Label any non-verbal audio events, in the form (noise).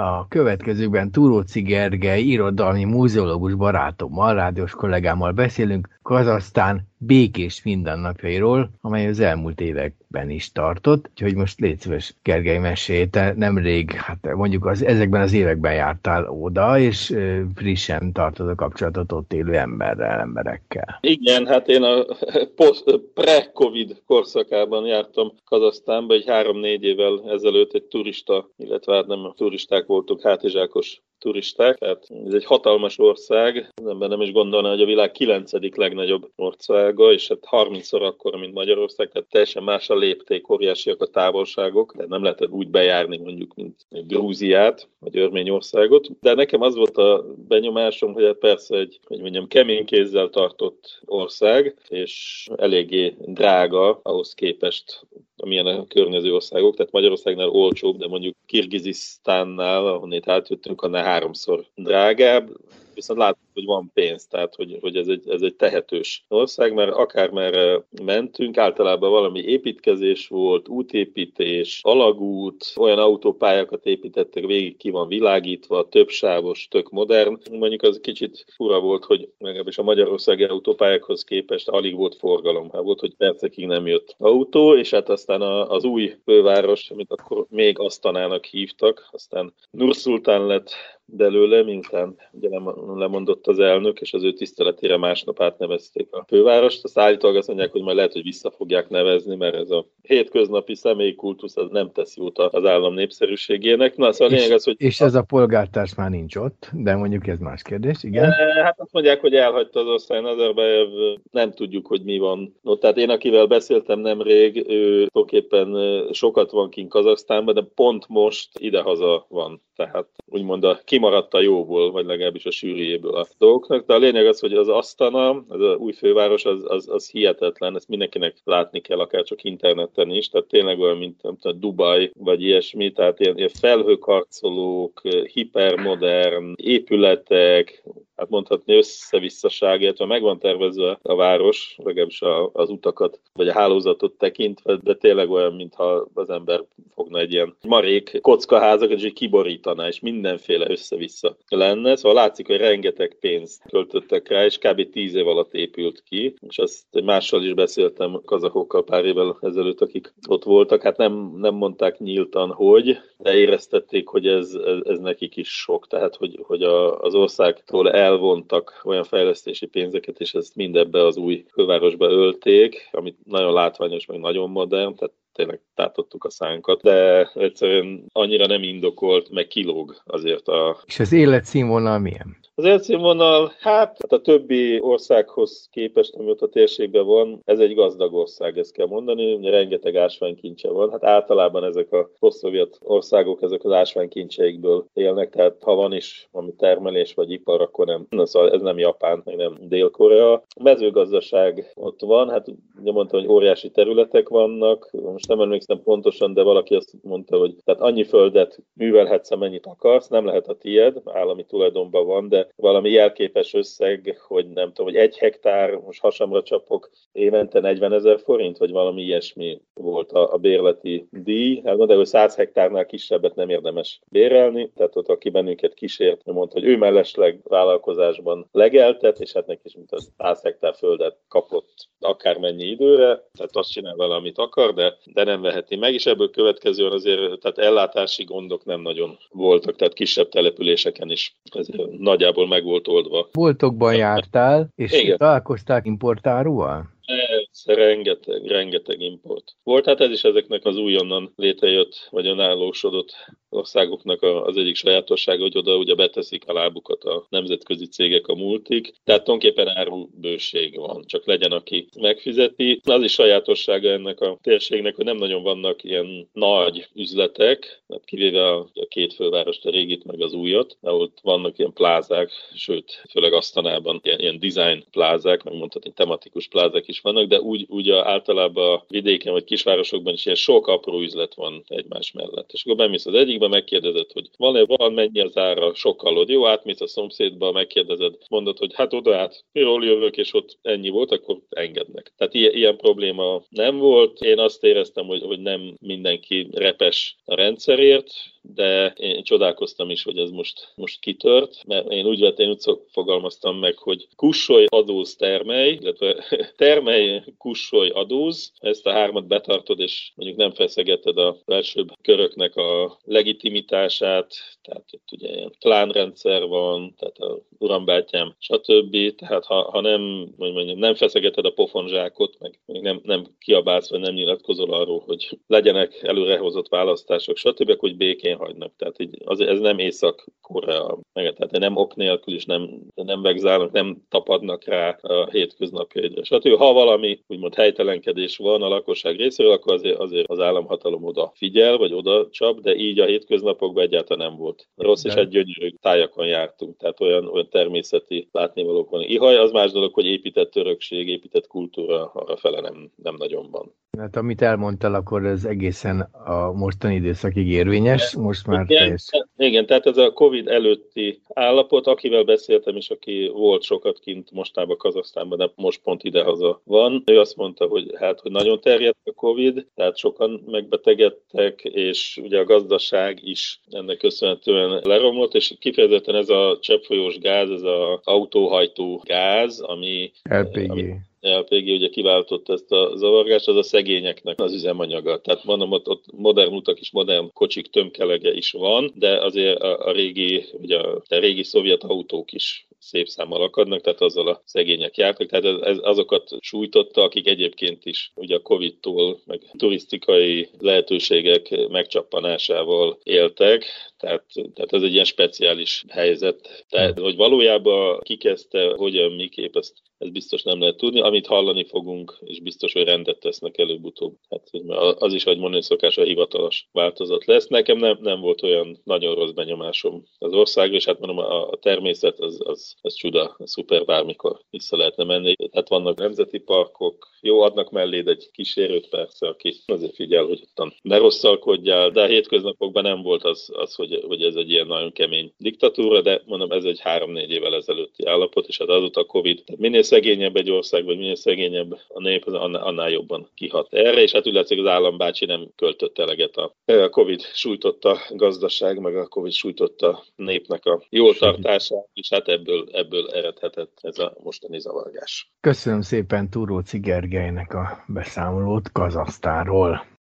a következőkben Túróci Gergely, irodalmi múzeológus barátommal, rádiós kollégámmal beszélünk Kazasztán békés mindennapjairól, amely az elmúlt években is tartott. Úgyhogy most légy szíves, Gergely, mesélj, te nemrég, hát mondjuk az, ezekben az években jártál oda, és frissen tartod a kapcsolatot ott élő emberrel, emberekkel. Igen, hát én a pre-covid korszakában jártam Kazasztánba, egy három-négy évvel ezelőtt egy turista, illetve hát nem turisták voltunk, hátizsákos turisták, tehát ez egy hatalmas ország, az ember nem is gondolna, hogy a világ kilencedik legnagyobb országa, és hát 30-szor akkor, mint Magyarország, tehát teljesen más a lépték, óriásiak a távolságok, tehát nem lehet úgy bejárni mondjuk, mint Grúziát, vagy Örményországot, de nekem az volt a benyomásom, hogy hát persze egy, hogy mondjam, kemény kézzel tartott ország, és eléggé drága ahhoz képest, amilyen a környező országok, tehát Magyarországnál olcsóbb, de mondjuk Kirgizisztánnál, ahonnét átjöttünk, annál háromszor drágább, viszont látszik, hogy van pénz, tehát hogy, hogy ez, egy, ez egy tehetős ország, mert akármerre mentünk, általában valami építkezés volt, útépítés, alagút, olyan autópályákat építettek, végig ki van világítva, többsávos, tök modern. Mondjuk az kicsit fura volt, hogy legalábbis a magyarországi autópályákhoz képest alig volt forgalom. Hát volt, hogy percekig nem jött autó, és hát aztán az új főváros, amit akkor még Asztanának hívtak, aztán Nurszultán lett belőle, miután ugye lemondott az elnök, és az ő tiszteletére másnap átnevezték a fővárost. Azt állítólag azt mondják, hogy majd lehet, hogy vissza fogják nevezni, mert ez a hétköznapi személyi kultusz az nem tesz jót az állam népszerűségének. Na, szóval és, az, hogy... És ez a polgártárs már nincs ott, de mondjuk ez más kérdés, igen? E, hát azt mondják, hogy elhagyta az osztály Nazarbayev, nem tudjuk, hogy mi van. No, tehát én, akivel beszéltem nemrég, ő tulajdonképpen sokat van kint Kazaksztánban, de pont most idehaza van. Tehát úgymond a kimaradt a jóból, vagy legalábbis a sűrűjéből a dolgoknak, de a lényeg az, hogy az Asztana, az a új főváros, az, az, az hihetetlen, ezt mindenkinek látni kell, akár csak interneten is, tehát tényleg olyan, mint nem tudom, Dubaj, vagy ilyesmi, tehát ilyen, ilyen felhőkarcolók, hipermodern épületek, hát mondhatni összevisszaság, illetve meg tervezve a város, legalábbis az utakat, vagy a hálózatot tekintve, de tényleg olyan, mintha az ember fogna egy ilyen marék kockaházakat, és így kiborítaná, és mindenféle össze-vissza lenne. Szóval látszik, hogy rengeteg pénzt költöttek rá, és kb. tíz év alatt épült ki, és azt mással is beszéltem kazakokkal pár évvel ezelőtt, akik ott voltak, hát nem, nem mondták nyíltan, hogy, de éreztették, hogy ez, ez, ez nekik is sok, tehát hogy, hogy a, az országtól elvontak olyan fejlesztési pénzeket, és ezt mindebbe az új fővárosba ölték, amit nagyon látványos, meg nagyon modern, tehát tényleg tátottuk a szánkat, de egyszerűen annyira nem indokolt, meg kilóg azért a... És az életszínvonal milyen? Az életszínvonal, hát, hát a többi országhoz képest, ami ott a térségben van, ez egy gazdag ország, ezt kell mondani, ugye rengeteg ásványkincse van, hát általában ezek a poszt országok ezek az ásványkincseikből élnek, tehát ha van is ami termelés vagy ipar, akkor nem, na, szóval ez nem Japán, meg nem Dél-Korea. Mezőgazdaság ott van, hát ugye mondta, hogy óriási területek vannak, most nem emlékszem pontosan, de valaki azt mondta, hogy tehát annyi földet művelhetsz, amennyit akarsz, nem lehet a tied, állami tulajdonban van, de valami jelképes összeg, hogy nem tudom, hogy egy hektár, most hasamra csapok, évente 40 ezer forint, vagy valami ilyesmi volt a, a bérleti díj. Hát de hogy 100 hektárnál kisebbet nem érdemes bérelni, tehát ott aki bennünket kísért, mondta, hogy ő mellesleg vállalkozásban legeltet, és hát neki is mint az 100 hektár földet kapott akármennyi időre, tehát azt csinál vele, amit akar, de, de nem veheti meg, és ebből következően azért tehát ellátási gondok nem nagyon voltak, tehát kisebb településeken is ez nagyjából meg volt oldva. Boltokban jártál, és Igen. találkozták importárúval? Rengeteg, rengeteg import. Volt hát ez is ezeknek az újonnan létrejött, vagy önállósodott országoknak az egyik sajátossága, hogy oda ugye beteszik a lábukat a nemzetközi cégek, a multik, tehát tulajdonképpen árubőség van, csak legyen, aki megfizeti. Az is sajátossága ennek a térségnek, hogy nem nagyon vannak ilyen nagy üzletek, hát kivéve a két fővárost, a régit meg az újat, ahol vannak ilyen plázák, sőt, főleg Asztanában ilyen, ilyen design plázák, meg mondhatni tematikus plázák is vannak, de úgy, úgy általában a vidéken vagy kisvárosokban is ilyen sok apró üzlet van egymás mellett. És akkor bemész az egyikbe, megkérdezed, hogy van-e van, mennyi az ára, sokkal Jó, átmész a szomszédba, megkérdezed, mondod, hogy hát oda át, miről jövök, és ott ennyi volt, akkor engednek. Tehát ilyen, ilyen probléma nem volt. Én azt éreztem, hogy, hogy nem mindenki repes a rendszerért, de én csodálkoztam is, hogy ez most, most kitört, mert én úgy vettem, én úgy fogalmaztam meg, hogy kussolj, adóz, termelj, illetve (laughs) termelj, kussolj, adóz, ezt a hármat betartod, és mondjuk nem feszegeted a felsőbb köröknek a legitimitását, tehát itt ugye ilyen klánrendszer van, tehát a urambátyám, stb. Tehát ha, ha nem, mondjuk, nem feszegeted a pofonzsákot, meg nem, nem kiabálsz, vagy nem nyilatkozol arról, hogy legyenek előrehozott választások, stb., hogy békén hagynak. Tehát így, az, ez nem Észak-Korea, meg, tehát nem ok nélkül is nem, nem vegzálnak, nem tapadnak rá a hétköznapjaidra. Stb. Ha valami úgymond helytelenkedés van a lakosság részéről, akkor azért, azért az államhatalom oda figyel, vagy oda csap, de így a hétköznapokban egyáltalán nem volt. Rossz és egy gyönyörű tájakon jártunk, tehát olyan, olyan természeti látnivalók van. Ihaj, az más dolog, hogy épített örökség, épített kultúra arra fele nem, nem nagyon van. Hát amit elmondtál, akkor ez egészen a mostani időszakig érvényes, most már igen, teljes. Igen, tehát ez a Covid előtti állapot, akivel beszéltem, és aki volt sokat kint mostában Kazasztánban, de most pont idehaza van, ő azt mondta, hogy hát, hogy nagyon terjedt a Covid, tehát sokan megbetegedtek, és ugye a gazdaság is ennek köszönhetően leromlott, és kifejezetten ez a cseppfolyós gáz, ez az autóhajtó gáz, ami LPG. Ami, LPG ugye kiváltott ezt a zavargást, az a szegényeknek az üzemanyaga. Tehát mondom, ott, ott modern utak és modern kocsik tömkelege is van, de azért a, a régi, ugye a, a régi szovjet autók is szép számmal akadnak, tehát azzal a szegények jártak, tehát ez, ez azokat sújtotta, akik egyébként is ugye a Covid-tól, meg turisztikai lehetőségek megcsappanásával éltek, tehát, tehát ez egy ilyen speciális helyzet. Tehát, hogy valójában kikezdte, hogyan, miképp, ezt ez biztos nem lehet tudni. Amit hallani fogunk, és biztos, hogy rendet tesznek előbb-utóbb. Hát az is, hogy mondani szokás, a hivatalos változat lesz. Nekem nem, nem volt olyan nagyon rossz benyomásom az ország, és hát mondom, a, természet az, az, az csuda, szuper, bármikor vissza lehetne menni. Tehát vannak nemzeti parkok, jó, adnak mellé egy kísérőt persze, aki azért figyel, hogy ottan ne rosszalkodjál, de a hétköznapokban nem volt az, az hogy, hogy ez egy ilyen nagyon kemény diktatúra, de mondom, ez egy három-négy évvel ezelőtti állapot, és hát azóta a Covid. Tehát minél szegényebb egy ország, vagy minél szegényebb a nép, az annál, jobban kihat erre, és hát úgy látszik, az állambácsi nem költött eleget a, a Covid sújtotta gazdaság, meg a Covid sújtotta népnek a jól tartását, és hát ebből, ebből eredhetett ez a mostani zavargás. Köszönöm szépen Túró Cigergelynek a beszámolót Kazasztáról.